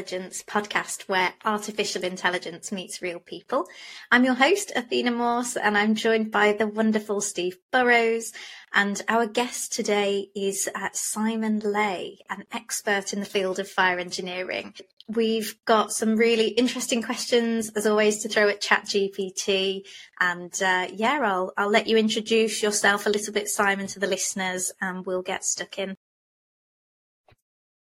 Intelligence podcast, where artificial intelligence meets real people. I'm your host, Athina Morse, and I'm joined by the wonderful Steve Burrows. And our guest today is uh, Simon Lay, an expert in the field of fire engineering. We've got some really interesting questions, as always, to throw at ChatGPT. And uh, yeah, I'll, I'll let you introduce yourself a little bit, Simon, to the listeners, and we'll get stuck in.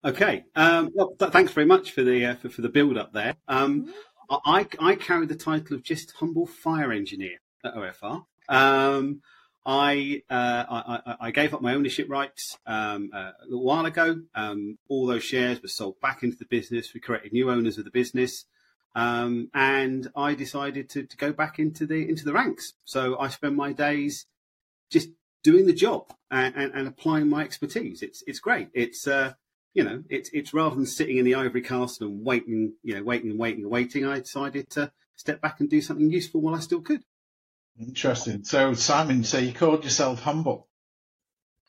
Okay. Um, well, th- thanks very much for the uh, for, for, the build up there. Um, I, I carry the title of just humble fire engineer at OFR. Um, I, uh, I, I gave up my ownership rights um, uh, a little while ago. Um, all those shares were sold back into the business. We created new owners of the business, um, and I decided to, to go back into the into the ranks. So I spend my days just doing the job and, and, and applying my expertise. It's it's great. It's uh, you know, it's it's rather than sitting in the ivory castle and waiting, you know, waiting and waiting and waiting, I decided to step back and do something useful while I still could. Interesting. So, Simon, so you called yourself humble.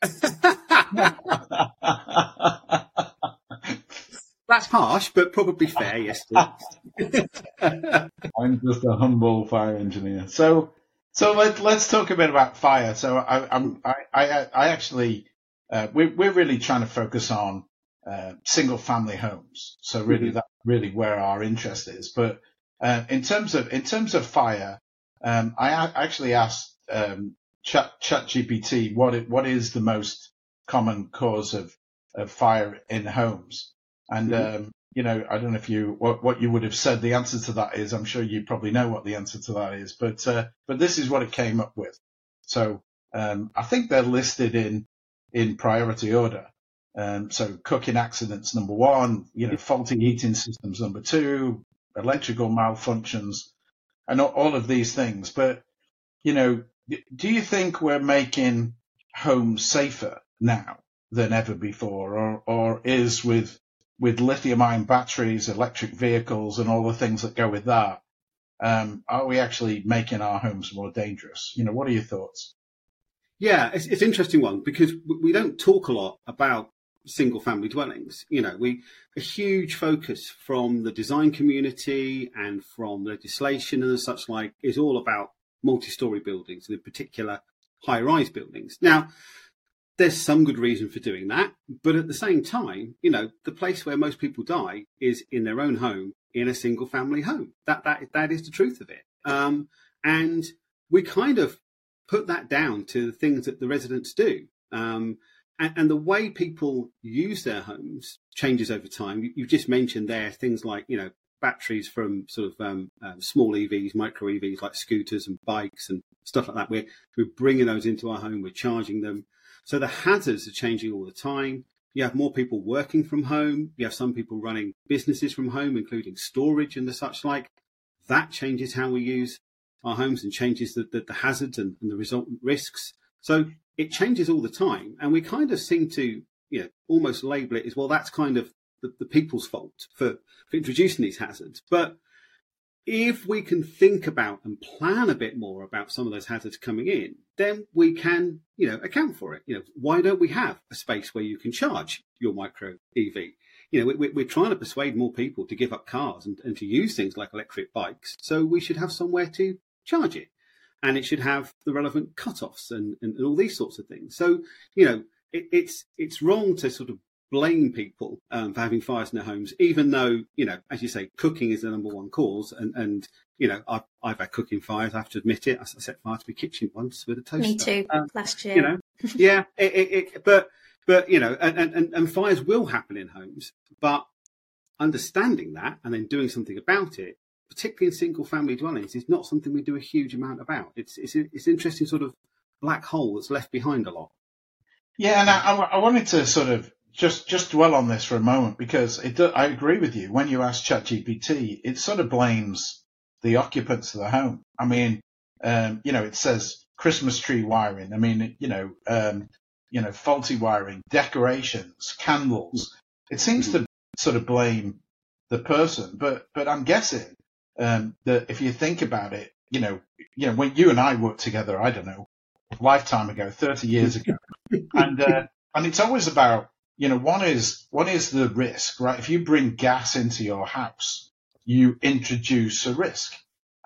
That's harsh, but probably fair. Yes. I'm just a humble fire engineer. So, so let, let's talk a bit about fire. So, I, I'm, I, I, I actually, uh, we're, we're really trying to focus on uh, single family homes. So really, mm-hmm. that's really where our interest is. But uh, in terms of in terms of fire, um, I a- actually asked um, Chat ChatGPT what it, what is the most common cause of of fire in homes, and mm-hmm. um, you know I don't know if you what, what you would have said. The answer to that is I'm sure you probably know what the answer to that is, but uh, but this is what it came up with. So um, I think they're listed in in priority order. Um, so cooking accidents, number one, you know, faulty heating systems, number two, electrical malfunctions, and all of these things. But, you know, do you think we're making homes safer now than ever before, or, or is with, with lithium ion batteries, electric vehicles, and all the things that go with that, um, are we actually making our homes more dangerous? You know, what are your thoughts? Yeah, it's, it's an interesting one because we don't talk a lot about single family dwellings. You know, we a huge focus from the design community and from legislation and such like is all about multi-story buildings and in particular high-rise buildings. Now, there's some good reason for doing that, but at the same time, you know, the place where most people die is in their own home in a single family home. That that that is the truth of it. Um, and we kind of put that down to the things that the residents do. Um, and, and, the way people use their homes changes over time. You, have just mentioned there things like, you know, batteries from sort of um, um, small EVs, micro EVs like scooters and bikes and stuff like that. We're, we're bringing those into our home, we're charging them. So the hazards are changing all the time. You have more people working from home. You have some people running businesses from home, including storage and the such like. That changes how we use our homes and changes the, the, the hazards and, and the resultant risks. So it changes all the time, and we kind of seem to, you know, almost label it as well. That's kind of the, the people's fault for, for introducing these hazards. But if we can think about and plan a bit more about some of those hazards coming in, then we can, you know, account for it. You know, why don't we have a space where you can charge your micro EV? You know, we, are trying to persuade more people to give up cars and, and to use things like electric bikes. So we should have somewhere to charge it and it should have the relevant cut-offs and, and, and all these sorts of things. So, you know, it, it's it's wrong to sort of blame people um, for having fires in their homes, even though, you know, as you say, cooking is the number one cause. And, and you know, I've, I've had cooking fires, I have to admit it. I set fire to my kitchen once with a toaster. Me too, um, last year. You know, yeah, it, it, it, but, but, you know, and, and, and fires will happen in homes, but understanding that and then doing something about it particularly in single family dwellings, is not something we do a huge amount about. It's it's it's an interesting sort of black hole that's left behind a lot. Yeah, and I, I wanted to sort of just just dwell on this for a moment because it, I agree with you. When you ask ChatGPT, it sort of blames the occupants of the home. I mean, um, you know, it says Christmas tree wiring. I mean, you know, um, you know, faulty wiring, decorations, candles. It seems to sort of blame the person, but but I'm guessing um, that if you think about it, you know, you know, when you and I worked together, I don't know, lifetime ago, 30 years ago, and, uh, and it's always about you know, one is one is the risk, right? If you bring gas into your house, you introduce a risk,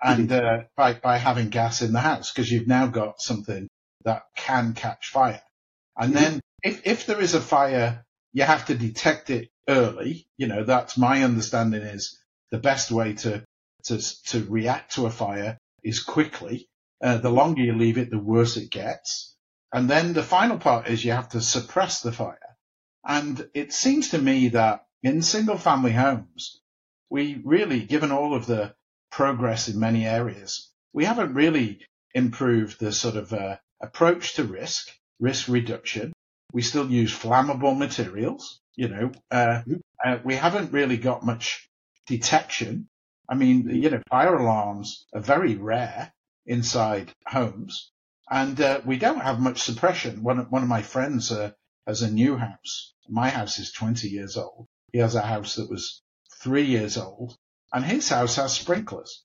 and uh, by by having gas in the house because you've now got something that can catch fire, and then if if there is a fire, you have to detect it early. You know, that's my understanding is the best way to to to react to a fire is quickly. Uh, the longer you leave it, the worse it gets. And then the final part is you have to suppress the fire. And it seems to me that in single family homes, we really, given all of the progress in many areas, we haven't really improved the sort of uh, approach to risk, risk reduction. We still use flammable materials, you know, uh, mm-hmm. uh, we haven't really got much detection. I mean, you know, fire alarms are very rare inside homes and uh, we don't have much suppression. One, one of my friends uh, has a new house my house is 20 years old. He has a house that was three years old and his house has sprinklers.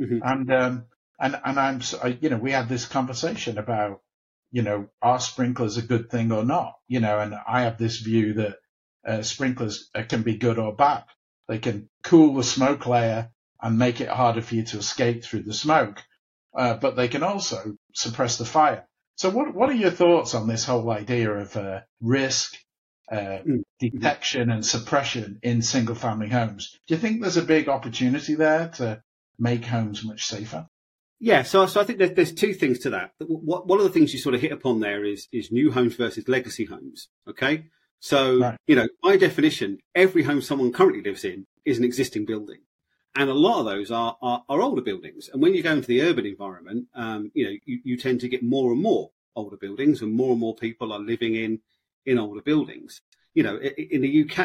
Mm-hmm. And, um, and, and I'm, you know, we had this conversation about, you know, are sprinklers a good thing or not? You know, and I have this view that uh, sprinklers uh, can be good or bad. They can cool the smoke layer and make it harder for you to escape through the smoke. Uh, but they can also suppress the fire. So what, what are your thoughts on this whole idea of uh, risk uh, mm. detection and suppression in single family homes. Do you think there's a big opportunity there to make homes much safer? Yeah, so, so I think there's, there's two things to that. One of the things you sort of hit upon there is, is new homes versus legacy homes. Okay. So, right. you know, by definition, every home someone currently lives in is an existing building. And a lot of those are, are, are older buildings. And when you go into the urban environment, um, you know, you, you tend to get more and more older buildings and more and more people are living in in older buildings. You know, in the UK,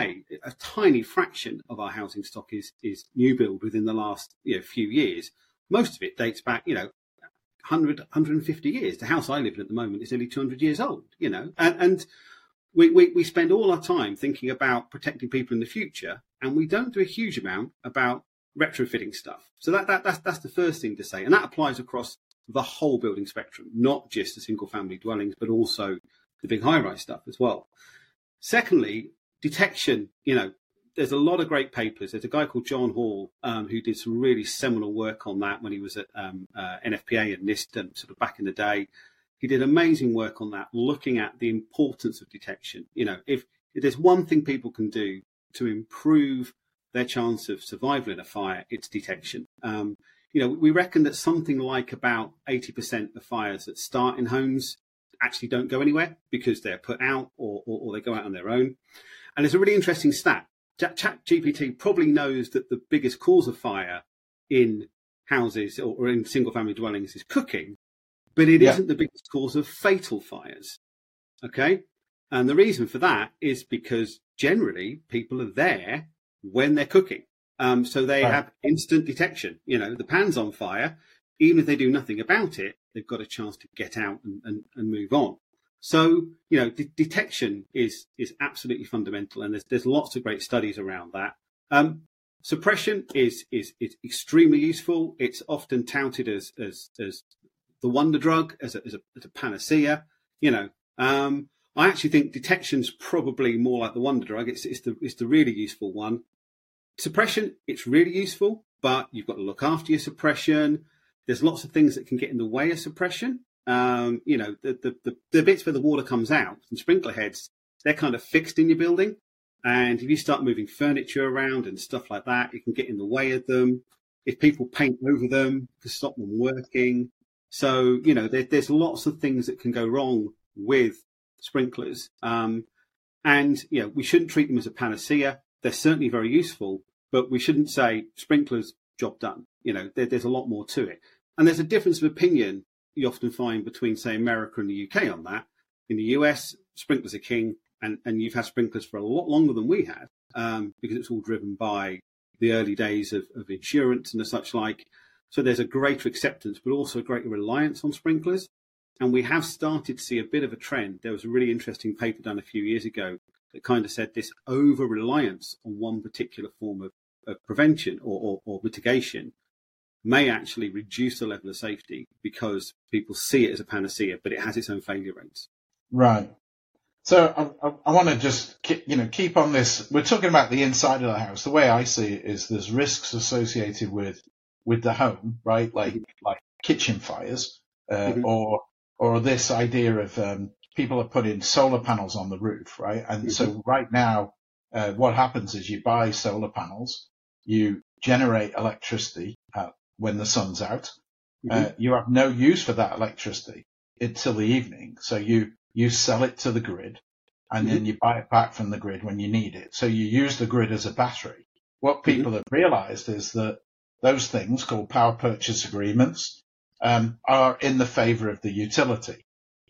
a tiny fraction of our housing stock is is new build within the last you know few years. Most of it dates back, you know, 100, 150 years. The house I live in at the moment is nearly 200 years old. You know, and, and we, we, we spend all our time thinking about protecting people in the future, and we don't do a huge amount about retrofitting stuff. So that, that that's that's the first thing to say, and that applies across the whole building spectrum, not just the single family dwellings, but also the big high rise stuff as well. Secondly, detection, you know, there's a lot of great papers. There's a guy called John Hall um, who did some really seminal work on that when he was at um, uh, NFPA and NIST and sort of back in the day. He did amazing work on that, looking at the importance of detection. You know, if, if there's one thing people can do to improve their chance of survival in a fire, it's detection. Um, you know, we reckon that something like about 80% of fires that start in homes actually don't go anywhere because they're put out or, or, or they go out on their own. And it's a really interesting stat. Chat GPT probably knows that the biggest cause of fire in houses or, or in single family dwellings is cooking, but it yeah. not the biggest cause of fatal fires. Okay. And the reason for that is because generally people are there when they're cooking. Um, so they right. have instant detection. You know, the pan's on fire. Even if they do nothing about it, they've got a chance to get out and, and, and move on. So, you know, de- detection is is absolutely fundamental, and there's there's lots of great studies around that. Um, suppression is, is is extremely useful. It's often touted as as, as the wonder drug, as a, as a, as a panacea. You know, um, I actually think detection's probably more like the wonder drug. It's it's the it's the really useful one. Suppression, it's really useful, but you've got to look after your suppression. There's lots of things that can get in the way of suppression. Um, you know, the, the, the, the, bits where the water comes out and sprinkler heads, they're kind of fixed in your building. And if you start moving furniture around and stuff like that, it can get in the way of them. If people paint over them, to stop them working. So, you know, there, there's lots of things that can go wrong with sprinklers. Um, and, you know, we shouldn't treat them as a panacea. They're certainly very useful, but we shouldn't say sprinklers, job done. You know, there, there's a lot more to it. And there's a difference of opinion you often find between, say, America and the UK on that. In the US, sprinklers are king, and, and you've had sprinklers for a lot longer than we have um, because it's all driven by the early days of, of insurance and the such like. So there's a greater acceptance, but also a greater reliance on sprinklers. And we have started to see a bit of a trend. There was a really interesting paper done a few years ago that kind of said this over reliance on one particular form of, of prevention or, or, or mitigation may actually reduce the level of safety because people see it as a panacea, but it has its own failure rates. Right. So I, I, I want to just keep, you know keep on this. We're talking about the inside of the house. The way I see it is there's risks associated with with the home, right? Like like kitchen fires, uh, mm-hmm. or or this idea of um, people are putting solar panels on the roof, right? And mm-hmm. so right now, uh, what happens is you buy solar panels, you generate electricity uh, when the sun's out. Mm-hmm. Uh, you have no use for that electricity until the evening. So you, you sell it to the grid and mm-hmm. then you buy it back from the grid when you need it. So you use the grid as a battery. What mm-hmm. people have realized is that those things called power purchase agreements um, are in the favor of the utility.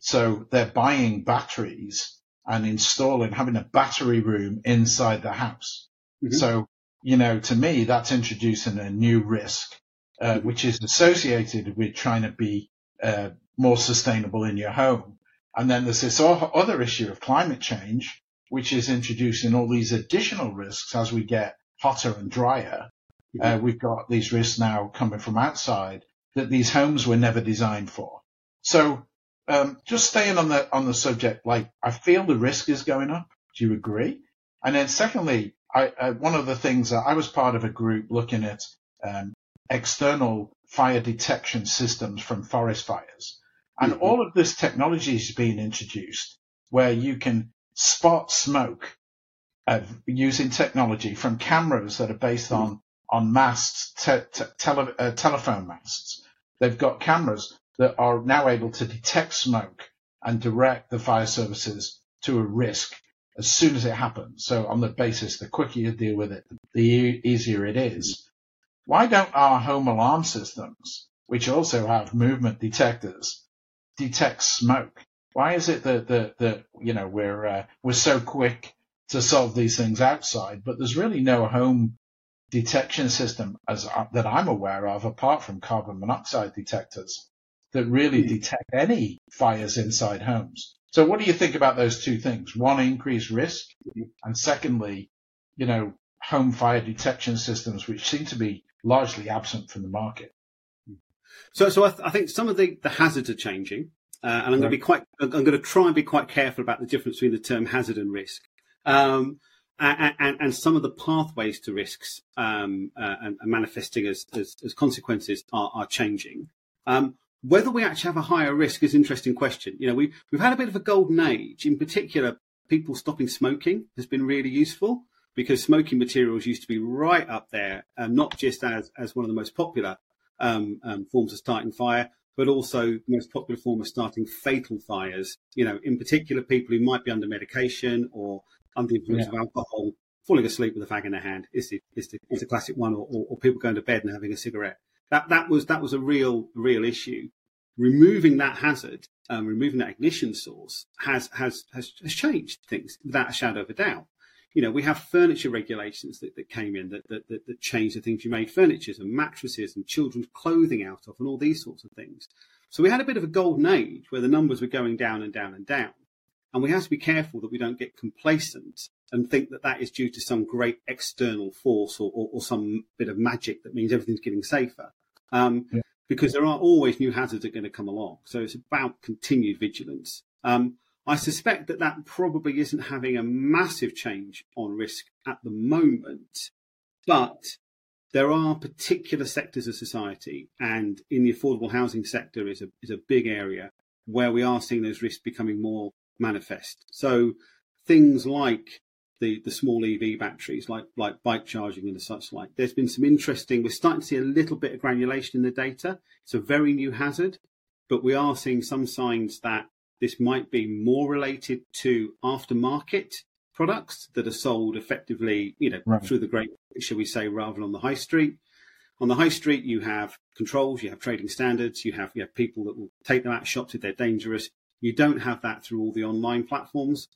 So they're buying batteries and installing, having a battery room inside the house. Mm-hmm. So, you know, to me, that's introducing a new risk, uh, mm-hmm. which is associated with trying to be uh, more sustainable in your home. And then there's this other issue of climate change, which is introducing all these additional risks as we get hotter and drier. Mm-hmm. Uh, we've got these risks now coming from outside that these homes were never designed for. So um, just staying on the on the subject, like I feel the risk is going up. Do you agree? And then secondly, I, uh, one of the things that I was part of a group looking at um, external fire detection systems from forest fires, and mm-hmm. all of this technology is being introduced where you can spot smoke uh, using technology from cameras that are based mm-hmm. on on masts, te- te- tele- uh, telephone masts. They've got cameras that are now able to detect smoke and direct the fire services to a risk as soon as it happens. So on the basis, the quicker you deal with it, the easier it is. Why don't our home alarm systems, which also have movement detectors, detect smoke? Why is it that, that, that you know, we're, uh, we're so quick to solve these things outside, but there's really no home detection system as uh, that I'm aware of, apart from carbon monoxide detectors that really hmm. detect any fires inside homes. So what do you think about those two things? One, increased risk, and secondly, you know, home fire detection systems, which seem to be largely absent from the market. So, so I, th- I think some of the, the hazards are changing, uh, and I'm going to be quite, I'm going to try and be quite careful about the difference between the term hazard and risk. Um, and, and, and, some of the pathways to risks um, uh, and, and, manifesting as, as, as consequences are, are changing. Um, whether we actually have a higher risk is an interesting question. You know, we, we've had a bit of a golden age. In particular, people stopping smoking has been really useful because smoking materials used to be right up there, um, not just as, as one of the most popular um, um, forms of starting fire, but also the most popular form of starting fatal fires. You know, in particular, people who might be under medication or under the influence yeah. of alcohol, falling asleep with a fag in their hand is the, is the, is the classic one, or, or, or people going to bed and having a cigarette. That that was that was a real real issue. Removing that hazard, um, removing that ignition source has, has has has changed things without a shadow of a doubt. You know, we have furniture regulations that, that came in that, that, that, that changed the things you made furnitures and mattresses and children's clothing out of and all these sorts of things. So we had a bit of a golden age where the numbers were going down and down and down. And we have to be careful that we don't get complacent and think that that is due to some great external force or, or, or some bit of magic that means everything's getting safer um, yeah. because there are always new hazards that are going to come along. So it's about continued vigilance. Um, I suspect that that probably isn't having a massive change on risk at the moment, but there are particular sectors of society, and in the affordable housing sector is a is a big area where we are seeing those risks becoming more manifest. So things like the, the small EV batteries, like like bike charging and such like. There's been some interesting. We're starting to see a little bit of granulation in the data. It's a very new hazard, but we are seeing some signs that this might be more related to aftermarket products that are sold effectively, you know, right. through the great, shall we say, rather than on the high street. On the high street, you have controls, you have trading standards, you have you have people that will take them out of shops if they're dangerous. You don't have that through all the online platforms,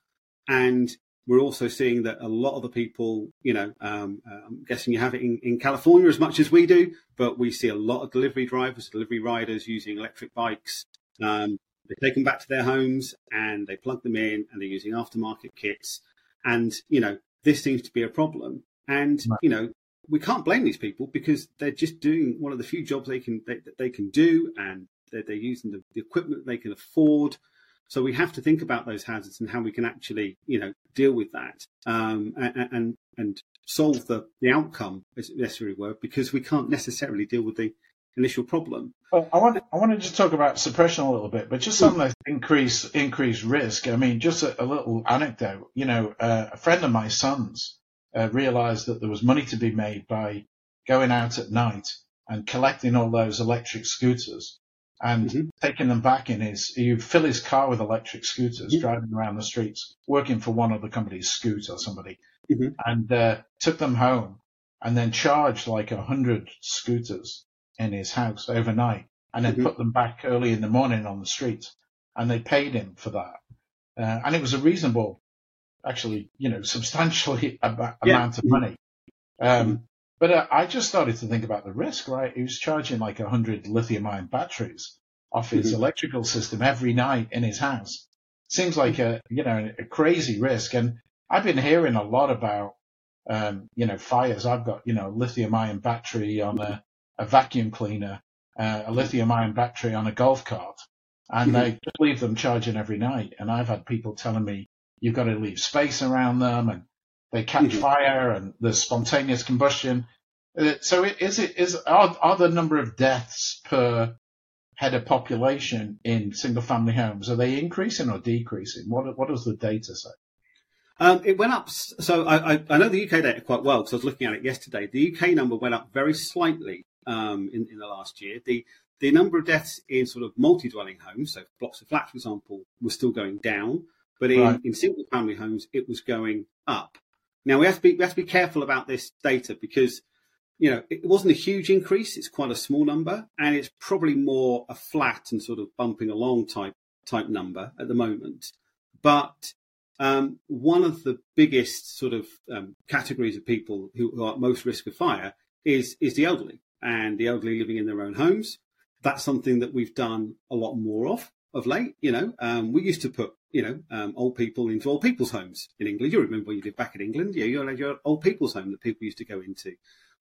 and we're also seeing that a lot of the people, you know, um, uh, I'm guessing you have it in, in, California as much as we do, but we see a lot of delivery drivers, delivery riders using electric bikes. Um, they take them back to their homes and they plug them in and they're using aftermarket kits. And, you know, this seems to be a problem. And, right. you know, we can't blame these people because they're just doing one of the few jobs they can, they, they can do and they're, they're using the, the equipment they can afford. So we have to think about those hazards and how we can actually, you know, deal with that um, and, and, and solve the, the outcome, as it necessary were because we can't necessarily deal with the initial problem. Well, I want I to just talk about suppression a little bit, but just on the increase increased risk. I mean, just a, a little anecdote. You know, uh, a friend of my son's uh, realised that there was money to be made by going out at night and collecting all those electric scooters and mm-hmm. taking them back in his, you fill his car with electric scooters, mm-hmm. driving around the streets, working for one of the companies, Scoot or somebody, mm-hmm. and uh, took them home and then charged like a hundred scooters in his house overnight and then mm-hmm. put them back early in the morning on the street. And they paid him for that. Uh, and it was a reasonable, actually, you know, substantially ab- yeah. amount of money. Um, but uh, I just started to think about the risk, right? He was charging like hundred lithium ion batteries off his mm-hmm. electrical system every night in his house. Seems like a, you know, a crazy risk. And I've been hearing a lot about, um, you know, fires. I've got, you know, lithium ion battery on a, a vacuum cleaner, uh, a lithium ion battery on a golf cart and mm-hmm. they just leave them charging every night. And I've had people telling me you've got to leave space around them and they catch mm-hmm. fire and there's spontaneous combustion. Uh, so is it is are, are the number of deaths per head of population in single family homes are they increasing or decreasing? What what does the data say? Um, it went up. So I, I, I, know the UK data quite well because I was looking at it yesterday. The UK number went up very slightly um, in, in the last year. The the number of deaths in sort of multi-dwelling homes, so blocks of flats, for example, was still going down, but in, right. in single-family homes, it was going up. Now we have to be we have to be careful about this data because you know it wasn't a huge increase; it's quite a small number, and it's probably more a flat and sort of bumping along type type number at the moment. But um, one of the biggest sort of um, categories of people who, who are at most risk of fire is is the elderly and the elderly living in their own homes. That's something that we've done a lot more of of late. You know, um, we used to put you know, um, old people into old people's homes in England. You remember when you lived back in England? Yeah, you had your old people's home that people used to go into.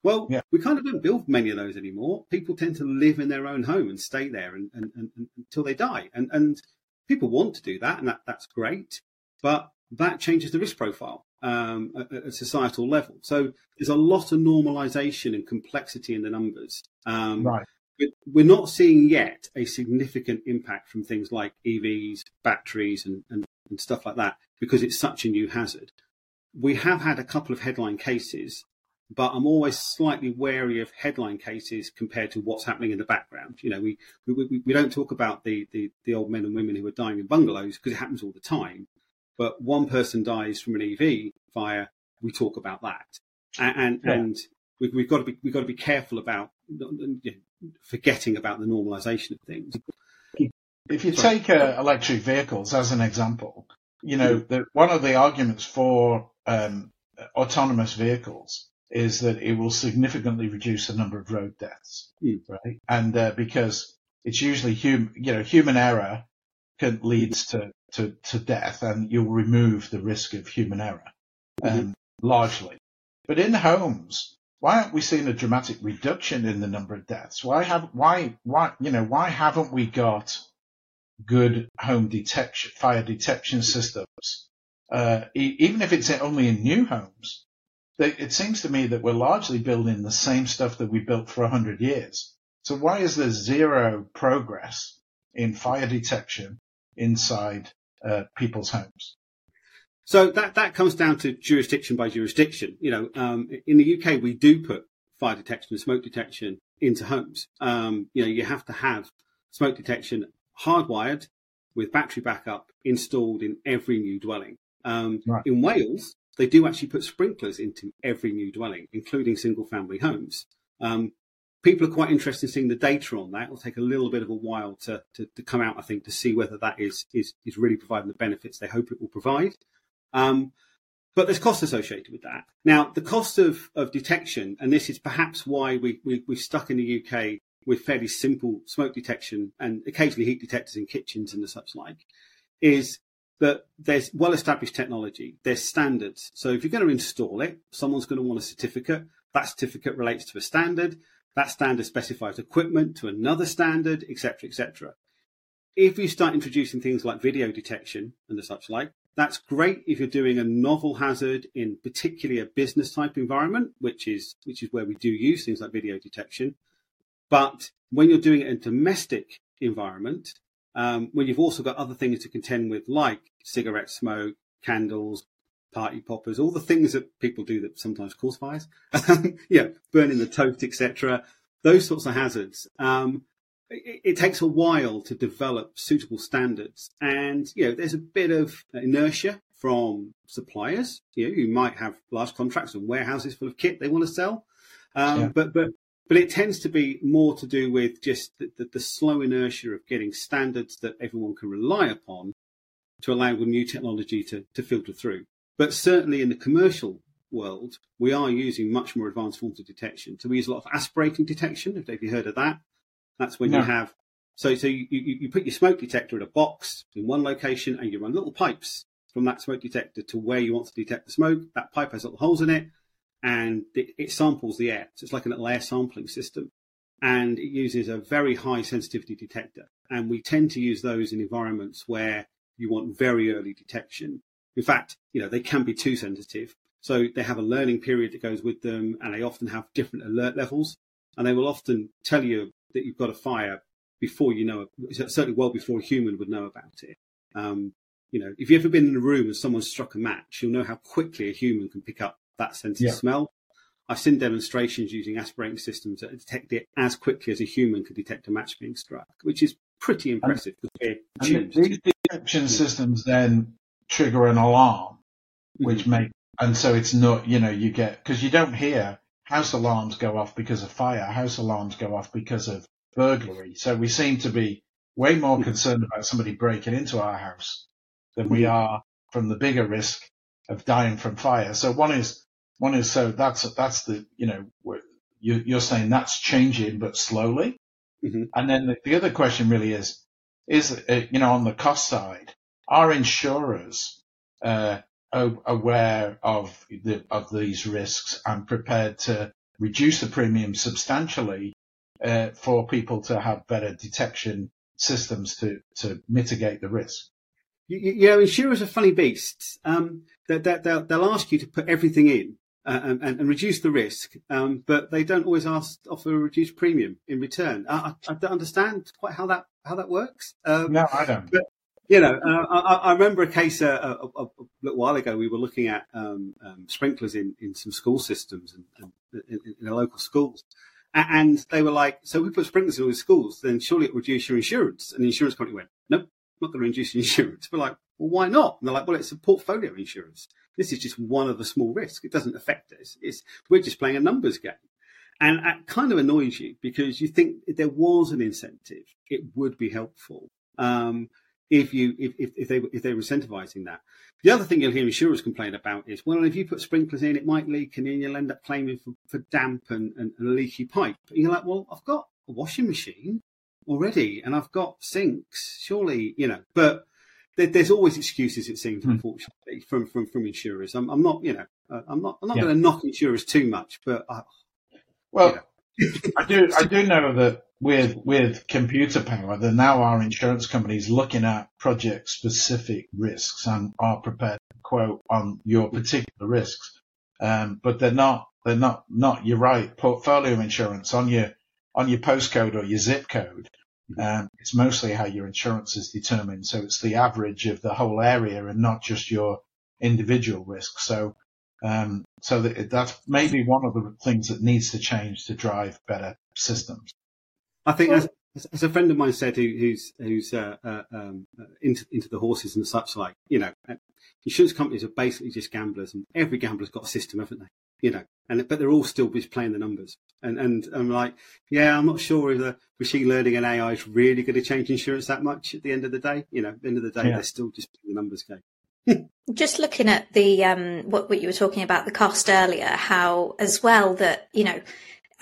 Well, yeah. we kind of don't build many of those anymore. People tend to live in their own home and stay there and, and, and, until they die. And, and people want to do that, and that, that's great. But that changes the risk profile um, at, at, a societal level. So there's a lot of normalization and complexity in the numbers. Um, right we're not seeing yet a significant impact from things like EVs, batteries, and, and, and, stuff like that because it's such a new hazard. We have had a couple of headline cases, but I'm always slightly wary of headline cases compared to what's happening in the background. You know, we we, we don't talk about the, the, the old men and women who are dying in bungalows because it happens all the time. But one person dies from an EV fire, we talk about that, and and, yeah. and we, have got to be we've got to be careful about forgetting about the normalization of things. If you Sorry. take uh, electric vehicles as an example, you know, the, one of the arguments for um, autonomous vehicles is that it will significantly reduce the number of road deaths, mm. right? And uh, because it's usually human, you know, human error can leads to, to, to death, and you'll remove the risk of human error mm-hmm. um, mm-hmm. largely. But in homes, why aren't we seeing a dramatic reduction in the number of deaths? Why have why why you know why haven't we got good home detection fire detection systems? Uh, e- even if it's only in new homes, it seems to me that we're largely building the same stuff that we built for hundred years. So why is there zero progress in fire detection inside uh, people's homes? So that, that comes down to jurisdiction by jurisdiction. You know, um, in the UK, we do put fire detection and smoke detection into homes. Um, you know, you have to have smoke detection hardwired with battery backup installed in every new dwelling. Um, right. In Wales, they do actually put sprinklers into every new dwelling, including single family homes. Um, people are quite interested in seeing the data on that. It'll take a little bit of a while to, to, to come out, I think, to see whether that is, is, is really providing the benefits they hope it will provide. Um, but there's cost associated with that. Now, the cost of, of detection, and this is perhaps why we, we, we're stuck in the UK with fairly simple smoke detection and occasionally heat detectors in kitchens and the such like, is that there's well established technology, there's standards. So if you're going to install it, someone's going to want a certificate. That certificate relates to a standard. That standard specifies equipment to another standard, etc., etc. if you start introducing things like video detection and the such like, that's great if you're doing a novel hazard in particularly a business type environment, which is which is where we do use things like video detection. But when you're doing it in a domestic environment, um, when you've also got other things to contend with, like cigarette smoke, candles, party poppers, all the things that people do that sometimes cause fires, yeah, burning the toast, etc. Those sorts of hazards. Um, it, it, takes a while to develop suitable standards, and you know there's a bit of inertia from suppliers. You know, you might have large contracts and warehouses full of kit they want to sell, um, yeah. but but but it tends to be more to do with just the, the, the, slow inertia of getting standards that everyone can rely upon to allow the new technology to, to filter through. But certainly in the commercial world, we are using much more advanced forms of detection. So we use a lot of aspirating detection. If you heard of that, that's when no. you have so so you, you, you put your smoke detector in a box in one location and you run little pipes from that smoke detector to where you want to detect the smoke. That pipe has little holes in it and it, it samples the air. So it's like an air sampling system and it uses a very high sensitivity detector. And we tend to use those in environments where you want very early detection. In fact, you know, they can be too sensitive. So they have a learning period that goes with them and they often have different alert levels. And they will often tell you that you've got a fire before you know it, certainly well before a human would know about it. Um, you know, if you've ever been in a room and someone struck a match, you'll know how quickly a human can pick up that sense yeah. of smell. I've seen demonstrations using aspirating systems that detect it as quickly as a human could detect a match being struck, which is pretty impressive. And, and these detection systems then trigger an alarm, which mm-hmm. make and so it's not you know you get because you don't hear house alarms go off because of fire, house alarms go off because of burglary. So we seem to be way more mm-hmm. concerned about somebody breaking into our house than we mm-hmm. are from the bigger risk of dying from fire. So one is one is so that's that's the you know you, are saying that's changing but slowly, mm-hmm. and then the, the, other question really is is uh, you know on the cost side are insurers uh, aware of the of these risks and prepared to reduce the premium substantially uh, for people to have better detection systems to to mitigate the risk. You, you know, insurers are funny beasts. Um, they, they, they'll, they'll ask you to put everything in uh, and, and, reduce the risk, um, but they don't always ask offer a reduced premium in return. I, I, I don't understand quite how that how that works. Um, no, I don't. But, you know, uh, I, I, remember a case uh, a, a, little while ago. We were looking at um, um, sprinklers in, in some school systems and, and in, in, local schools, and they were like, "So we put sprinklers in all the schools, then surely it will reduce your insurance." And the insurance company went, "Nope, not going to reduce your insurance." We're like, "Well, why not?" And they're like, "Well, it's a portfolio insurance. This is just one of the small risks. It doesn't affect us. It's we're just playing a numbers game." And it kind of annoys you because you think if there was an incentive, it would be helpful. Um, if you if, if, if they if they were incentivizing that. The other thing you'll hear insurers complain about is, well, if you put sprinklers in, it might leak, and then you'll end up claiming for, for damp and, and, and a leaky pipe. And you're like, well, I've got a washing machine already, and I've got sinks. Surely, you know, but there, there's always excuses. It seems, mm. unfortunately, from from from insurers. I'm, I'm not, you know, uh, I'm not I'm not yeah. going to knock insurers too much, but I, well, you know. I do I do know that with with computer power, there now are insurance companies looking at project specific risks and are prepared to quote on your particular risks. Um, but they're not they're not not you're right portfolio insurance on your on your postcode or your zip code. Um, it's mostly how your insurance is determined. So it's the average of the whole area and not just your individual risk. So um, so that, that's maybe one of the things that needs to change to drive better systems. I think as, as a friend of mine said, who, who's who's uh, uh, um, uh, into into the horses and such like, you know, uh, insurance companies are basically just gamblers, and every gambler's got a system, haven't they? You know, and but they're all still just playing the numbers. And and I'm like, yeah, I'm not sure if the machine learning and AI is really going to change insurance that much at the end of the day. You know, at the end of the day, yeah. they're still just playing the numbers game. just looking at the um, what, what you were talking about the cost earlier, how as well that you know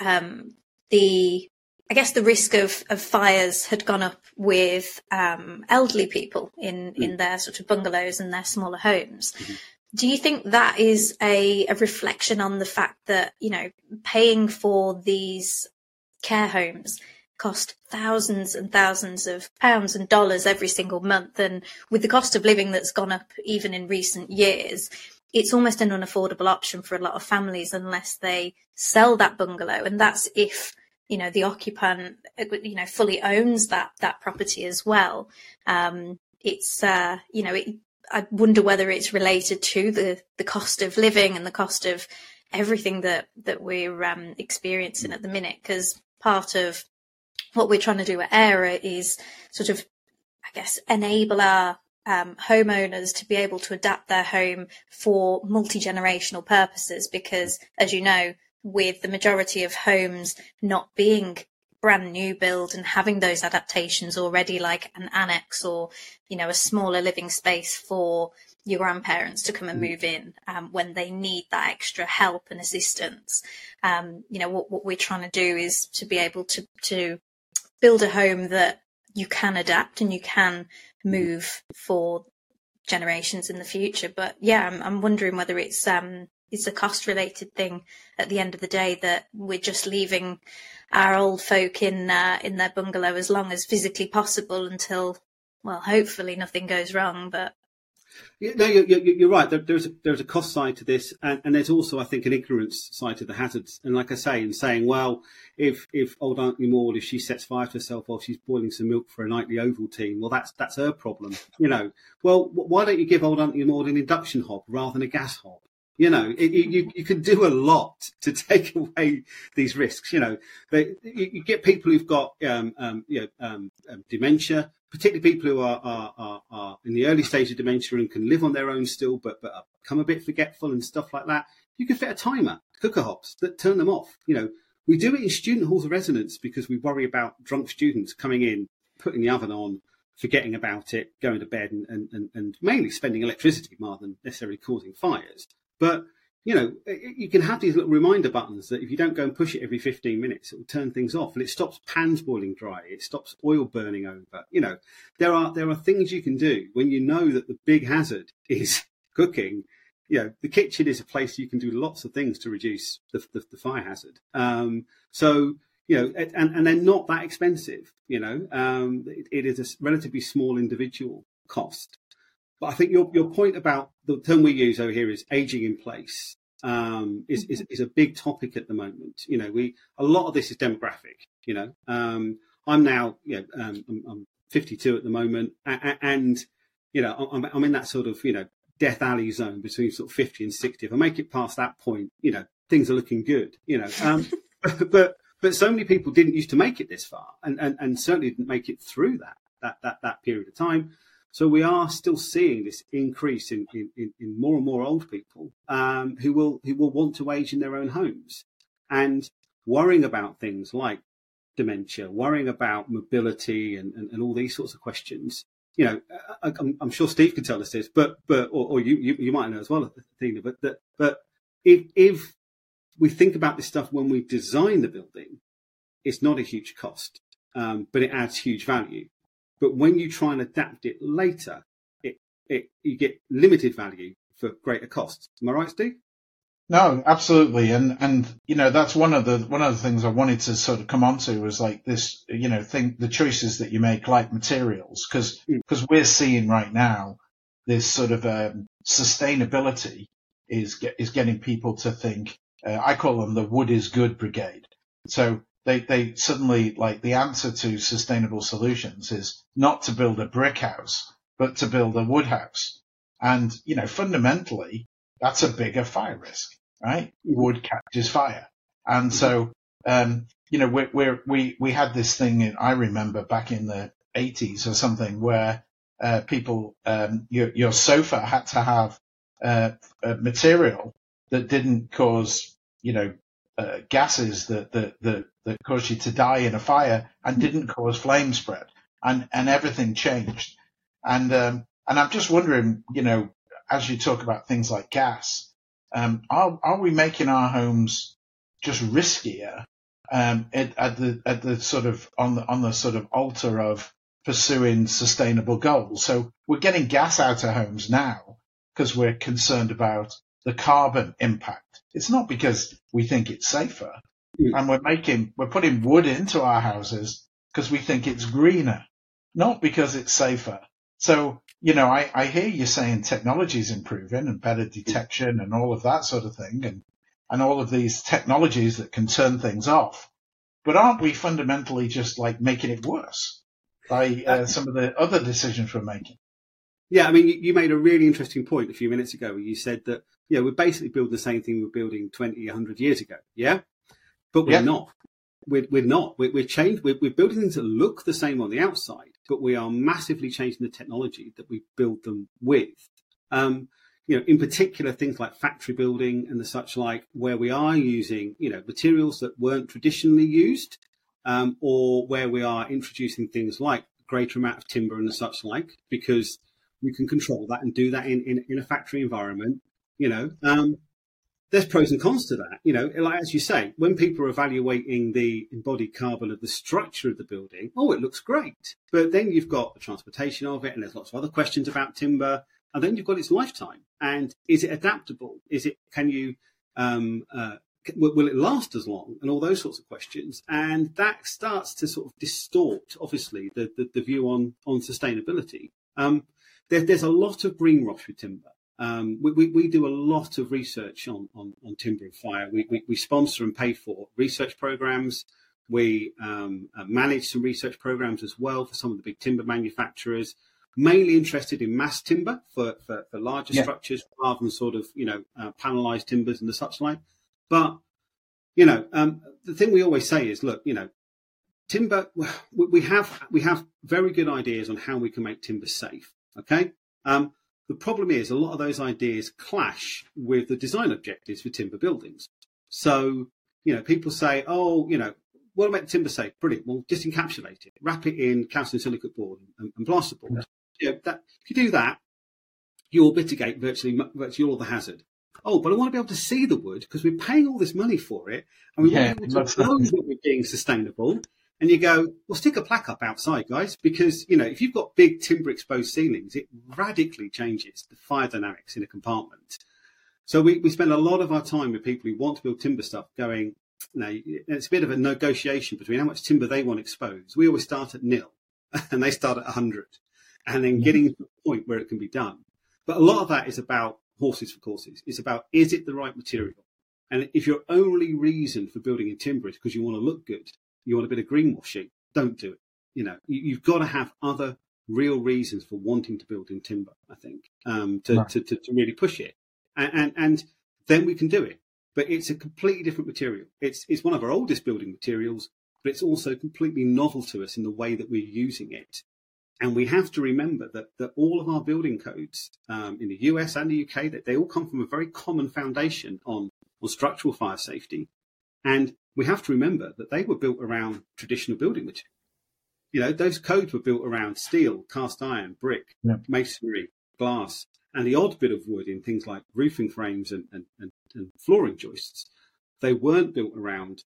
um, the I guess the risk of, of fires had gone up with um, elderly people in, mm. in their sort of bungalows and their smaller homes. Mm-hmm. Do you think that is a, a reflection on the fact that, you know, paying for these care homes cost thousands and thousands of pounds and dollars every single month. And with the cost of living that's gone up even in recent years, it's almost an unaffordable option for a lot of families unless they sell that bungalow. And that's if, you know, the occupant, you know, fully owns that, that property as well. Um, it's, uh, you know, it, I wonder whether it's related to the, the cost of living and the cost of everything that, that we're um, experiencing at the minute. Because part of what we're trying to do at Aera is sort of, I guess, enable our um, homeowners to be able to adapt their home for multi generational purposes. Because, as you know, with the majority of homes not being brand new build and having those adaptations already, like an annex or, you know, a smaller living space for your grandparents to come and mm. move in um, when they need that extra help and assistance. Um, you know, what, what we're trying to do is to be able to, to build a home that you can adapt and you can move for generations in the future. But yeah, I'm, I'm wondering whether it's um, it's a cost related thing at the end of the day that we're just leaving our old folk in uh, in their bungalow as long as physically possible until well, hopefully nothing goes wrong. But no, you're, you're right. There, there's a, there's a cost side to this, and, and, there's also, I think, an ignorance side to the hazards. And like I say, in saying, well, if if old Auntie Maud, if she sets fire to herself while she's boiling some milk for a nightly Ovaltine, well, that's that's her problem. You know, well, why don't you give old Auntie Maud an induction hob rather than a gas hob? You know, it, you you can do a lot to take away these risks. You know, they, you, get people who've got um, um, you know, um, um dementia, particularly people who are, are, are, are, in the early stage of dementia and can live on their own still, but, but become a bit forgetful and stuff like that, you can fit a timer, cooker hobs that turn them off. You know, we do it in student halls of residence because we worry about drunk students coming in, putting the oven on, forgetting about it, going to bed, and, and, and mainly spending electricity rather than necessarily causing fires. But you know, you can have these little reminder buttons that if you don't go and push it every 15 minutes, it will turn things off and it stops pans boiling dry. It stops oil burning over. You know, there are, there are things you can do when you know that the big hazard is cooking. You know, the kitchen is a place you can do lots of things to reduce the, the, the fire hazard. Um, so, you know, and, and they're not that expensive, you know, um, it, it is a relatively small individual cost. But I think your your point about the term we use over here is aging in place um, is, is, is a big topic at the moment. You know, we a lot of this is demographic. You know, um, I'm now you know um, I'm, I'm, 52 at the moment, and, and you know I'm, I'm in that sort of you know death alley zone between sort of 50 and 60. If I make it past that point, you know things are looking good. You know, um, but but so many people didn't used to make it this far, and, and, and certainly didn't make it through that that that that period of time. So we are still seeing this increase in, in, in more and more old people um, who will who will want to age in their own homes and worrying about things like dementia, worrying about mobility and, and, and all these sorts of questions. You know, I, am I'm sure Steve can tell us this, but but or, or you, you, you might know as well, Athina. But that but if if we think about this stuff when we design the building, it's not a huge cost, um, but it adds huge value. But when you try and adapt it later, it, it you get limited value for greater costs. Am I right, Steve? No, absolutely, and and you know that's one of the one of the things I wanted to sort of come onto was like this, you know, think the choices that you make, like materials, because because mm. we're seeing right now this sort of um, sustainability is get, is getting people to think. Uh, I call them the wood is good brigade. So they, they suddenly like the answer to sustainable solutions is not to build a brick house, but to build a wood house. And, you know, fundamentally, that's a bigger fire risk, right? Wood catches fire. And so, um, you know, we we we, we had this thing in, I remember back in the 80s or something where, uh, people, um, your, your sofa had to have, uh, material that didn't cause, you know, uh, gases that, that, that, that caused you to die in a fire and didn't cause flame spread and, and everything changed. And, um, and I'm just wondering, you know, as you talk about things like gas, um, are, are we making our homes just riskier, um, at, at the, at the sort of, on the, on the sort of altar of pursuing sustainable goals? So we're getting gas out of homes now because we're concerned about the carbon impact. It's not because we think it's safer. mm. and we're making we're putting wood into our houses because we think it's greener, not because it's safer. So you know, I, I hear you saying technology is improving and better detection and all of that sort of thing, and and all of these technologies that can turn things off. But aren't we fundamentally just like making it worse by uh, some of the other decisions we're making? Yeah, I mean, you, made a really interesting point a few minutes ago where you said that, yeah, we're basically building the same thing we we're building 20, 100 years ago. Yeah. But we're yeah. not. We're, we're not. We're, we're changed. We're, we're building things that look the same on the outside, but we are massively changing the technology that we build them with. Um, you know, in particular, things like factory building and the such like, where we are using, you know, materials that weren't traditionally used, um, or where we are introducing things like greater amount of timber and the such like, because we can control that and do that in, in, in a factory environment, you know, um, there's pros and cons to that. You know, like as you say, when people are evaluating the embodied carbon of the structure of the building, oh, it looks great. But then you've got the transportation of it, and there's lots of other questions about timber, and then you've got its lifetime. And is it adaptable? Is it? Can you? Um, uh, will it last as long? And all those sorts of questions. And that starts to sort of distort, obviously, the the, the view on on sustainability. Um, there, there's a lot of green greenwash with timber. Um, we, we, we, do a lot of research on, on, on timber and fire. We, we, we, sponsor and pay for research programs. We um, uh, manage some research programs as well for some of the big timber manufacturers, mainly interested in mass timber for, for, for larger yeah. structures rather than sort of, you know, uh, panelized timbers and the such like. But, you know, um, the thing we always say is, look, you know, timber, we have, we have very good ideas on how we can make timber safe. Okay. Um, the problem is a lot of those ideas clash with the design objectives for timber buildings. So, you know, people say, oh, you know, what about timber safe? Brilliant. Well, just encapsulate it, wrap it in calcium silicate board and, and plasterboard. Yeah. You know, that, if you do that, you'll mitigate virtually, virtually all the hazard. Oh, but I want to be able to see the wood because we're paying all this money for it and we yeah, want to be to know that we're being sustainable and you go, well, stick a plaque up outside, guys, because you know if you've got big timber exposed ceilings, it radically changes the fire dynamics in a compartment. So we, we spend a lot of our time with people who want to build timber stuff, going, you know, it's a bit of a negotiation between how much timber they want exposed. We always start at nil, and they start at hundred, and then mm-hmm. getting to the point where it can be done. But a lot of that is about horses for courses. It's about is it the right material? And if your only reason for building in timber is because you want to look good, you want a bit of greenwashing, don't do it. You know, you, have got to have other real reasons for wanting to build in timber, I think, um, to, right. to, to, to, really push it. And, and, and then we can do it. But it's a completely different material. It's, it's one of our oldest building materials, but it's also completely novel to us in the way that we're using it. And we have to remember that, that all of our building codes um, in the US and the UK, that they all come from a very common foundation on, on structural fire safety. And we have to remember that they were built around traditional building material. You know, those codes were built around steel, cast iron, brick, yeah. masonry, glass, and the odd bit of wood in things like roofing frames and, and, and, and flooring joists. They weren't built around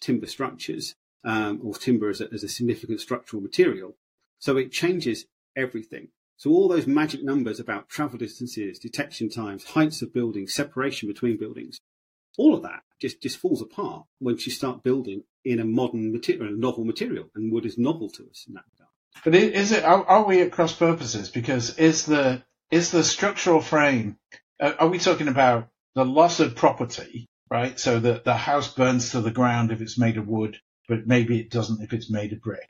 timber structures um, or timber as a, as a significant structural material. So it changes everything. So all those magic numbers about travel distances, detection times, heights of buildings, separation between buildings, all of that just, just falls apart once you start building in a modern material, a novel material, and wood is novel to us in that regard. But is it? Are, are we at cross purposes? Because is the is the structural frame? Uh, are we talking about the loss of property, right? So that the house burns to the ground if it's made of wood, but maybe it doesn't if it's made of brick.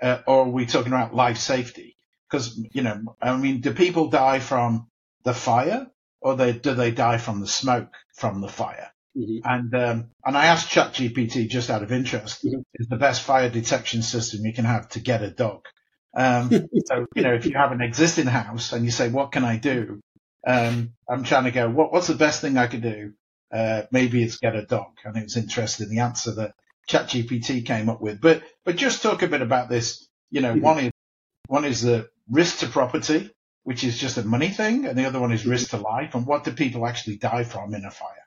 Uh, or are we talking about life safety? Because you know, I mean, do people die from the fire, or they, do they die from the smoke from the fire? Mm-hmm. And um, and I asked ChatGPT just out of interest, mm-hmm. is the best fire detection system you can have to get a dog. Um, so you know, if you have an existing house and you say, "What can I do?" Um, I'm trying to go, "What what's the best thing I could do?" Uh, maybe it's get a dog, and it was interesting the answer that ChatGPT came up with. But but just talk a bit about this. You know, mm-hmm. one is one is the risk to property, which is just a money thing, and the other one is risk to life. And what do people actually die from in a fire?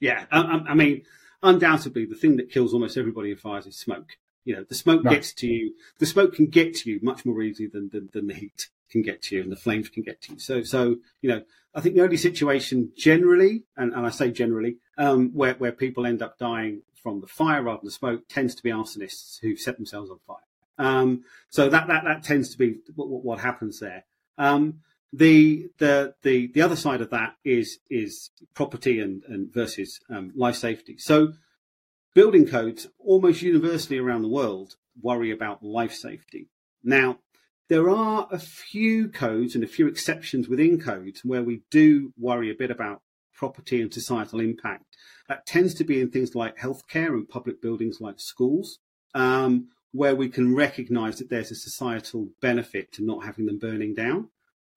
Yeah, I, I, mean, undoubtedly, the thing that kills almost everybody in fires is smoke. You know, the smoke right. gets to you. The smoke can get to you much more easily than, than, than the heat can get to you, and the flames can get to you. So, so you know, I think the only situation generally, and, and I say generally, um, where, where people end up dying from the fire rather than the smoke tends to be arsonists who set themselves on fire. Um, so that, that, that tends to be what, what happens there. Um, the, the, the, the other side of that is, is property and, and versus um, life safety. So building codes almost universally around the world worry about life safety. Now, there are a few codes and a few exceptions within codes where we do worry a bit about property and societal impact. That tends to be in things like healthcare and public buildings like schools, um, where we can recognize that there's a societal benefit to not having them burning down.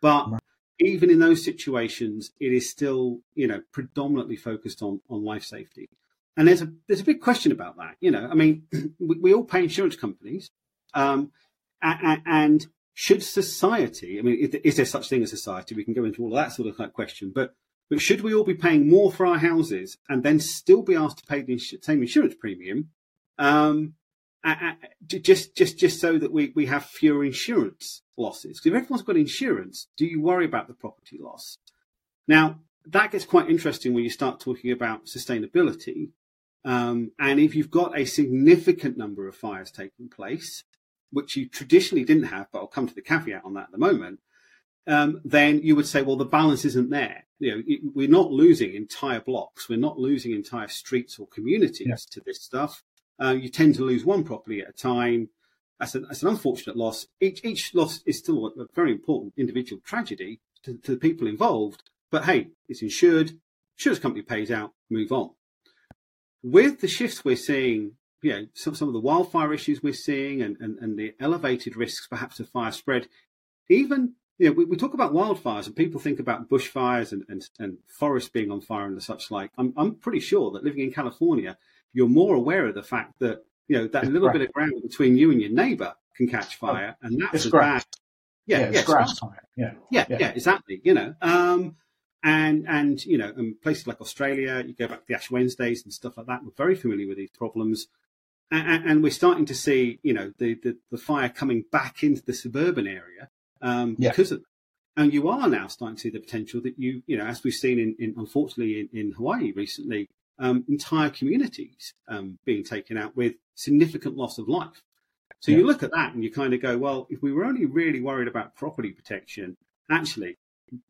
But even in those situations, it is still, you know, predominantly focused on, on life safety. And there's a there's a big question about that. You know, I mean, we, we all pay insurance companies, um, and, and should society? I mean, is, is, there such thing as society? We can go into all of that sort of question, but but should we all be paying more for our houses and then still be asked to pay the same insurance premium? Um, just just just so that we, we have fewer insurance losses. Because if everyone's got insurance, do you worry about the property loss? Now that gets quite interesting when you start talking about sustainability. Um, and if you've got a significant number of fires taking place, which you traditionally didn't have, but I'll come to the caveat on that at the moment, um, then you would say, well, the balance isn't there. You know, we're not losing entire blocks, we're not losing entire streets or communities yeah. to this stuff. Uh, you tend to lose one property at a time. That's, a, that's an unfortunate loss. Each, each loss is still a, very important individual tragedy to, to, the people involved. But hey, it's insured. Insurance company pays out. Move on. With the shifts we're seeing, you know, some, some of the wildfire issues we're seeing and, and, and the elevated risks perhaps of fire spread, even you know, we, we, talk about wildfires and people think about bushfires and, and, and forests being on fire and such like. I'm, I'm pretty sure that living in California, you're more aware of the fact that you know that it's little grass. bit of ground between you and your neighbour can catch oh, fire, and that's it's grass. Bad. Yeah, yeah, yeah, grass fire. Yeah. yeah, yeah, yeah, exactly. You know, um, and and you know, in places like Australia, you go back to the Ash Wednesdays and stuff like that. We're very familiar with these problems, and, and we're starting to see, you know, the, the, the fire coming back into the suburban area um, because of. And you are now starting to see the potential that you, you know, as we've seen in, in unfortunately in, in Hawaii recently, um, entire communities um, being taken out with significant loss of life. So yeah. you look at that and you kind of go, well, if we were only really worried about property protection, actually,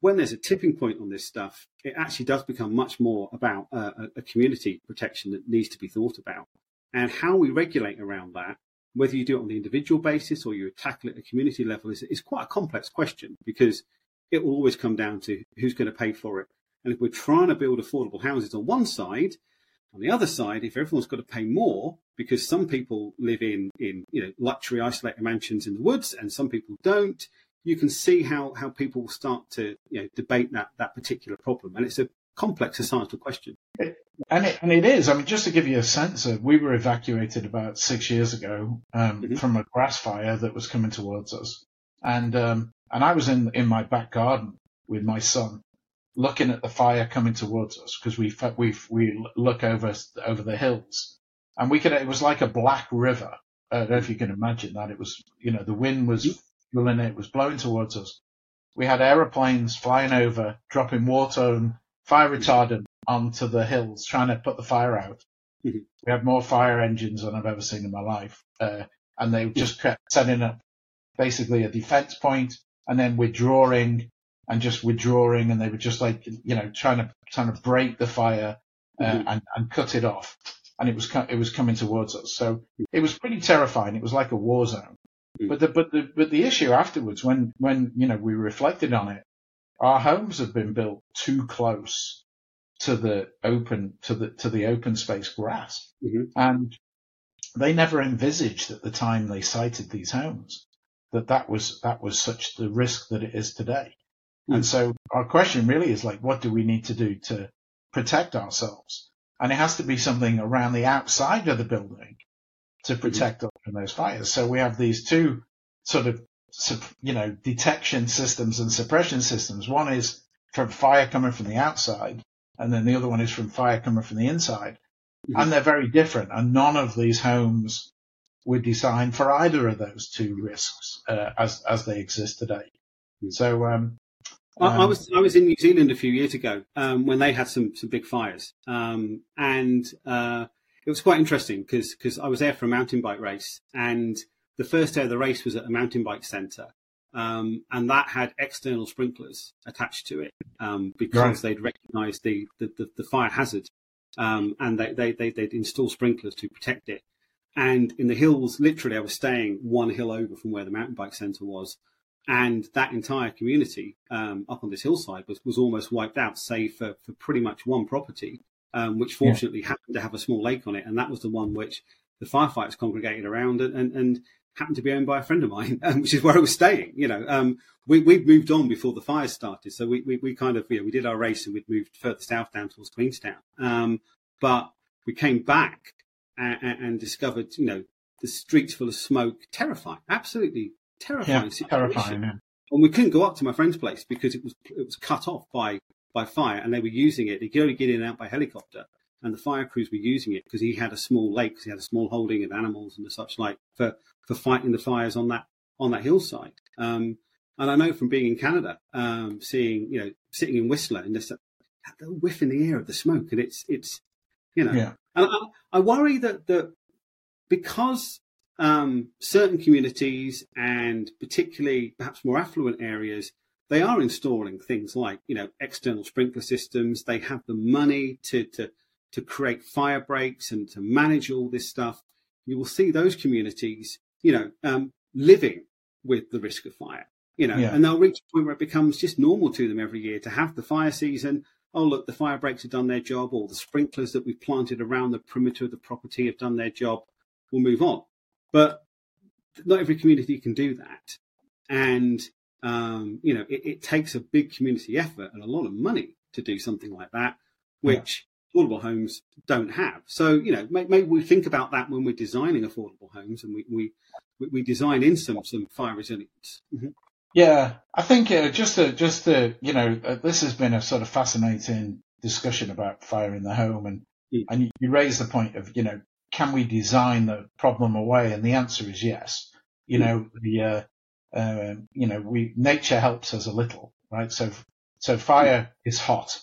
when there's a tipping point on this stuff, it actually does become much more about uh, a community protection that needs to be thought about. And how we regulate around that, whether you do it on the individual basis or you tackle it at a community level, is, is quite a complex question because it will always come down to who's going to pay for it and if we're trying to build affordable houses on one side, on the other side, if everyone's got to pay more because some people live in, in you know luxury isolated mansions in the woods and some people don't, you can see how, how people will start to you know debate that that particular problem. And it's a complex societal question. It, and it and it is. I mean, just to give you a sense of, we were evacuated about six years ago um, mm-hmm. from a grass fire that was coming towards us, and um, and I was in in my back garden with my son, looking at the fire coming towards us because we we we look over over the hills, and we could. It was like a black river. I don't know if you can imagine that. It was, you know, the wind was blowing. It was blowing towards us. We had aeroplanes flying over, dropping water and fire retardant onto the hills, trying to put the fire out. Mm-hmm. We had more fire engines than I've ever seen in my life, uh, and they just kept setting up basically a defense point and then withdrawing and just withdrawing, and they were just like you know trying to trying to break the fire uh, mm-hmm. and and cut it off, and it was it was coming towards us. So it was pretty terrifying. It was like a war zone. Mm-hmm. But the but the but the issue afterwards, when when you know we reflected on it, our homes have been built too close to the open to the to the open space grass, mm-hmm. and they never envisaged at the time they sited these homes that that was that was such the risk that it is today. And so our question really is like, what do we need to do to protect ourselves? And it has to be something around the outside of the building to mm-hmm. protect us from those fires. So we have these two sort of, you know, detection systems and suppression systems. One is from fire coming from the outside, and then the other one is from fire coming from the inside. Mm-hmm. And they're very different. And none of these homes were designed for either of those two risks uh, as as they exist today. Mm-hmm. So um, Um, I, was I was in New Zealand a few years ago um, when they had some some big fires, um, and uh, it was quite interesting because because I was there for a mountain bike race, and the first day of the race was at a mountain bike centre, um, and that had external sprinklers attached to it um, because right. they'd recognised the, the, the, the, fire hazard, um, and they, they, they, would install sprinklers to protect it. And in the hills, literally, I was staying one hill over from where the mountain bike centre was, and that entire community um, up on this hillside was, was almost wiped out, save for, for pretty much one property, um, which fortunately yeah. happened to have a small lake on it, and that was the one which the firefighters congregated around, and, and, and happened to be owned by a friend of mine, um, which is where I was staying. You know, um, we we moved on before the fires started, so we, we, we kind of you know we did our race and we'd moved further south down towards Queenstown. Um, but we came back and, and, discovered you know the streets full of smoke, terrifying, absolutely terrifying. Yeah, terrifying. Yeah. And we couldn't go up to my friend's place because it was it was cut off by by fire, and they were using it. They could only get in and out by helicopter and the fire crews were using it because he had a small lake, because he had a small holding of animals and such like for, for fighting the fires on that on that hillside. Um, and I know from being in Canada, um, seeing you know sitting in Whistler and just the whiff in the air of the smoke, and it's it's you know, yeah. and I, I worry that that because um, certain communities and particularly perhaps more affluent areas they are installing things like you know external sprinkler systems. They have the money to to to create fire breaks and to manage all this stuff, you will see those communities, you know, um, living with the risk of fire, you know, yeah. and they'll reach a point where it becomes just normal to them every year to have the fire season. Oh, look, the fire breaks have done their job, or the sprinklers that we've planted around the perimeter of the property have done their job. We'll move on. But not every community can do that. And, um, you know, it, it, takes a big community effort and a lot of money to do something like that, which affordable homes don't have. So, you know, maybe we think about that when we're designing affordable homes and we, we, we design in some, some fire resilience. Mm-hmm. Yeah, I think uh, just to, just to, you know, uh, this has been a sort of fascinating discussion about fire in the home and, mm. and you, you raise the point of, you know, can we design the problem away? And the answer is yes. You know, the, uh, uh, you know, we, nature helps us a little, right? So, so fire is hot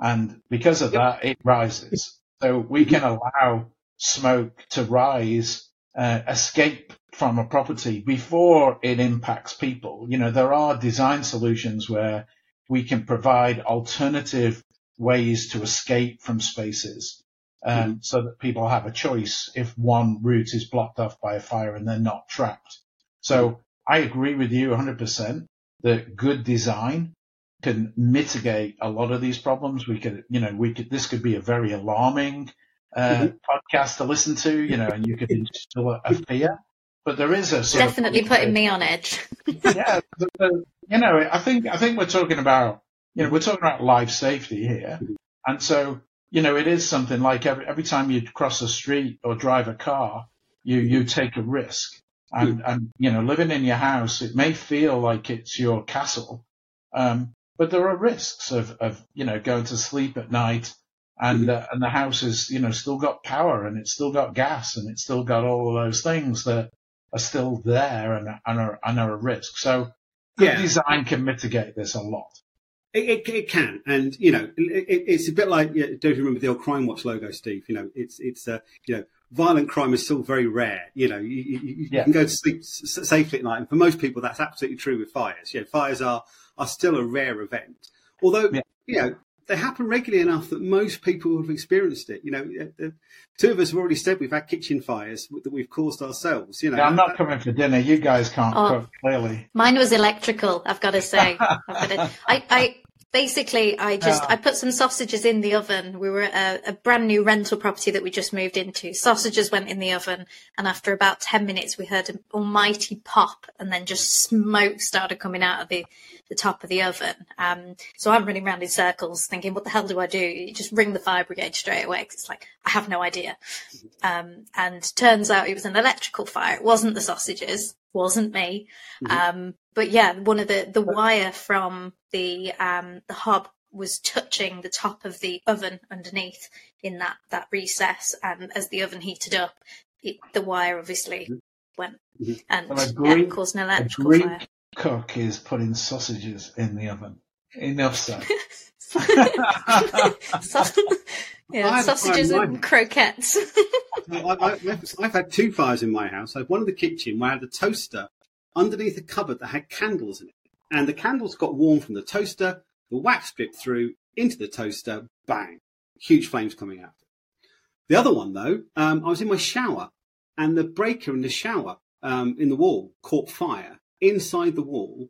and because of that, it rises. So we can allow smoke to rise, uh, escape from a property before it impacts people. You know, there are design solutions where we can provide alternative ways to escape from spaces. Um, mm-hmm. so that people have a choice if one route is blocked off by a fire and they're not trapped. So mm-hmm. I agree with you 100% that good design can mitigate a lot of these problems. We could, you know, we could, this could be a very alarming uh, mm-hmm. podcast to listen to, you know, and you could instill a, a fear. But there is a definitely putting me on edge. yeah, the, the, you know, I think I think we're talking about, you know, we're talking about life safety here, and so you know, it is something like every every time you cross a street or drive a car, you you take a risk, and mm. and you know, living in your house, it may feel like it's your castle, um, but there are risks of, of you know going to sleep at night and mm-hmm. uh, and the house is you know still got power and it's still got gas and it's still got all of those things that are still there and, and are and are a risk. So yeah. design can mitigate this a lot. It, it, it can, and you know, it, it's a bit like. You know, don't you remember the old Crime Watch logo, Steve? You know, it's it's uh, you know, violent crime is still very rare. You know, you, you, you yeah. can go to sleep safely at night, and for most people, that's absolutely true with fires. You know, fires are are still a rare event. Although, yeah. you know, they happen regularly enough that most people have experienced it. You know, the two of us have already said we've had kitchen fires that we've caused ourselves. You know, yeah, I'm not coming for dinner. You guys can't oh, cook clearly. Mine was electrical. I've got to say. I've got to, I, I basically I just I put some sausages in the oven. We were at a, a, brand new rental property that we just moved into. Sausages went in the oven, and after about ten minutes, we heard an almighty pop, and then just smoke started coming out of the the top of the oven. Um, so I'm running around in circles, thinking, "What the hell do I do?" You just ring the fire brigade straight away because it's like I have no idea. Um, and turns out it was an electrical fire. It wasn't the sausages wasn't me. Mm-hmm. Um, but yeah, one of the, the wire from the, um, the hob was touching the top of the oven underneath in that, that recess. And as the oven heated up, it, the wire obviously mm-hmm. went mm-hmm. and Greek, yeah, caused an electrical fire. cook is putting sausages in the oven. Enough said. yeah, sausages and croquettes. I, have had two fires in my house. I had one in the kitchen where I had a toaster underneath a cupboard that had candles in it. And the candles got warm from the toaster, the wax dripped through into the toaster, bang, huge flames coming out. The other one, though, um, I was in my shower and the breaker in the shower um, in the wall caught fire inside the wall.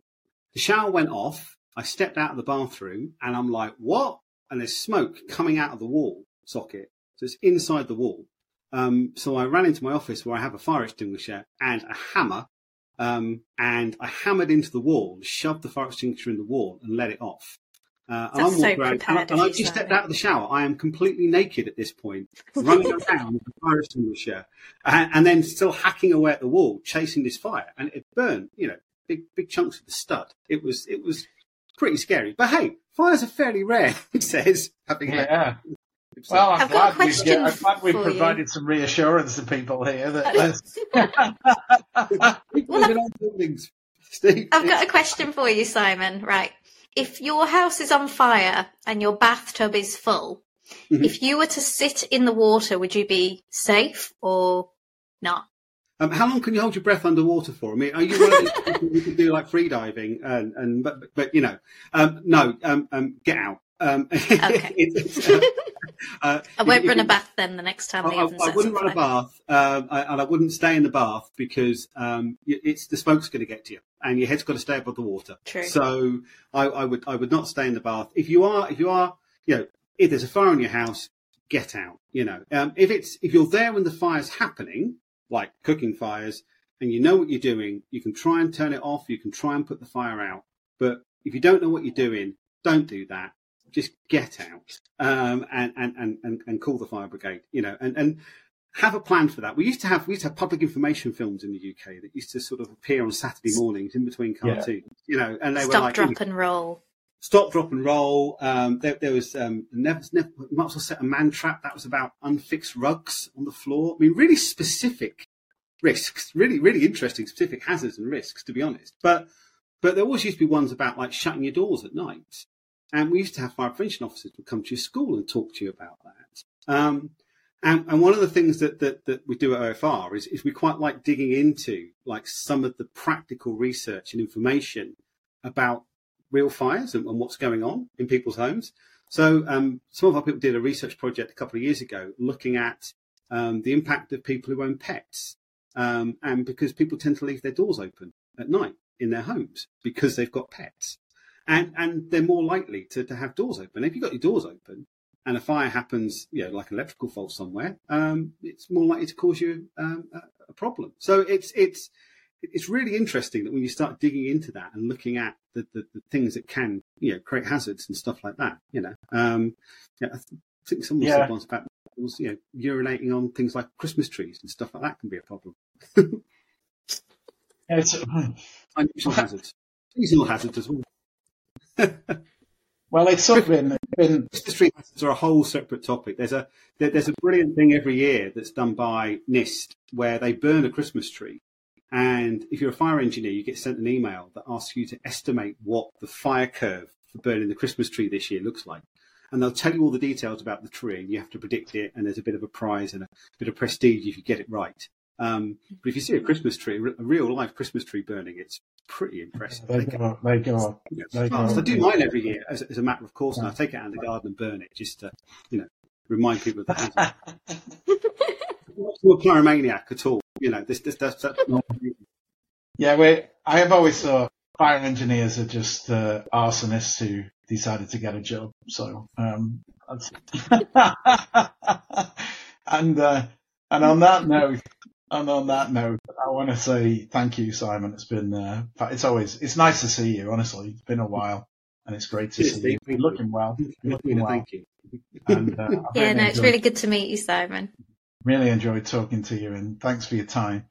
The shower went off. I stepped out of the bathroom and I'm like, what? And there's smoke coming out of the wall socket. So it's inside the wall. Um, so I ran into my office where I have a fire extinguisher and a hammer. Um, and I hammered into the wall, shoved the fire extinguisher in the wall and let it off. Uh, and I'm so around, and, and I just stepped out of the shower. I am completely naked at this point, running around with a fire extinguisher, and, and, then still hacking away at the wall, chasing this fire, and it burned. You know, big big chunks of the stud. It was it was pretty scary. But hey, fires are fairly rare. He says, having yeah. Well, I'm glad, we get, I'm glad we provided you. some reassurance to people here that. well, I've got a question for you, Simon. Right if your house is on fire and your bathtub is full, mm-hmm. if you were to sit in the water, would you be safe or not? Um, how long can you hold your breath underwater for? I mean, are you one of these people who can do like free diving and, and but, but you know, um, no, um, um, get out. Um, okay. uh, uh, I won't run a bath then the next time. I, I, wouldn't run a bath, um, I, and I wouldn't stay in the bath because um, it's the smoke's going to get to you, and your head's got to stay above the water. True. So I, I, would I would not stay in the bath. If you are if you are you know if there's a fire in your house, get out. You know um, if it's if you're there when the fire's happening, like cooking fires, and you know what you're doing, you can try and turn it off. You can try and put the fire out. But if you don't know what you're doing, don't do that just get out um, and, and, and, and call the fire brigade, you know, and, and have a plan for that. We used to have we used to have public information films in the UK that used to sort of appear on Saturday mornings in between cartoons, yeah. you know, and they Stop, were like Stop, drop, you know, and roll. Stop, drop, and roll. Um, there, there, was um, never, never might as well set a man trap. That was about unfixed rugs on the floor. I mean, really specific risks, really, really interesting, specific hazards and risks, to be honest. But but there always used to be ones about like shutting your doors at night. And we used to have fire prevention officers would come to your school and talk to you about that. Um, and, and, one of the things that, that, that we do at OFR is, is we quite like digging into like some of the practical research and information about real fires and, and what's going on in people's homes. So um, some of our people did a research project a couple of years ago looking at um, the impact of people who own pets. Um, and because people tend to leave their doors open at night in their homes because they've got pets and and they're more likely to, to have doors open. If you've got your doors open and a fire happens, you know, like an electrical fault somewhere, um, it's more likely to cause you um, a, a, problem. So it's it's it's really interesting that when you start digging into that and looking at the, the, the things that can you know create hazards and stuff like that, you know, um, yeah, I think someone yeah. said once about was you know urinating on things like Christmas trees and stuff like that can be a problem. it's unusual hazards, seasonal hazards as well. well, it's sort of been, been are a whole separate topic. There's a there, there's a brilliant thing every year that's done by NIST where they burn a Christmas tree, and if you're a fire engineer, you get sent an email that asks you to estimate what the fire curve for burning the Christmas tree this year looks like. And they'll tell you all the details about the tree, and you have to predict it. And there's a bit of a prize and a bit of prestige if you get it right. Um, but if you see a Christmas tree, a real life Christmas tree burning, it's pretty impressive. They, they go, they go, they go I do mine every year as, as, a matter of course, and I take it out in the garden and burn it just to, you know, remind people of the hazard. not a pyromaniac at all. You know, this, this, that's, that's not. Yeah, we. I have always thought fire engineers are just uh, arsonists who decided to get a job. So, um, and uh, and on that note, and on that note, I want to say thank you, Simon. It's been, uh, it's always, it's nice to see you. Honestly, it's been a while, and it's great to see you. You're looking well. You're looking well. Thank you. And, uh, yeah, no, it's really good to meet you, Simon. Really enjoyed talking to you, and thanks for your time.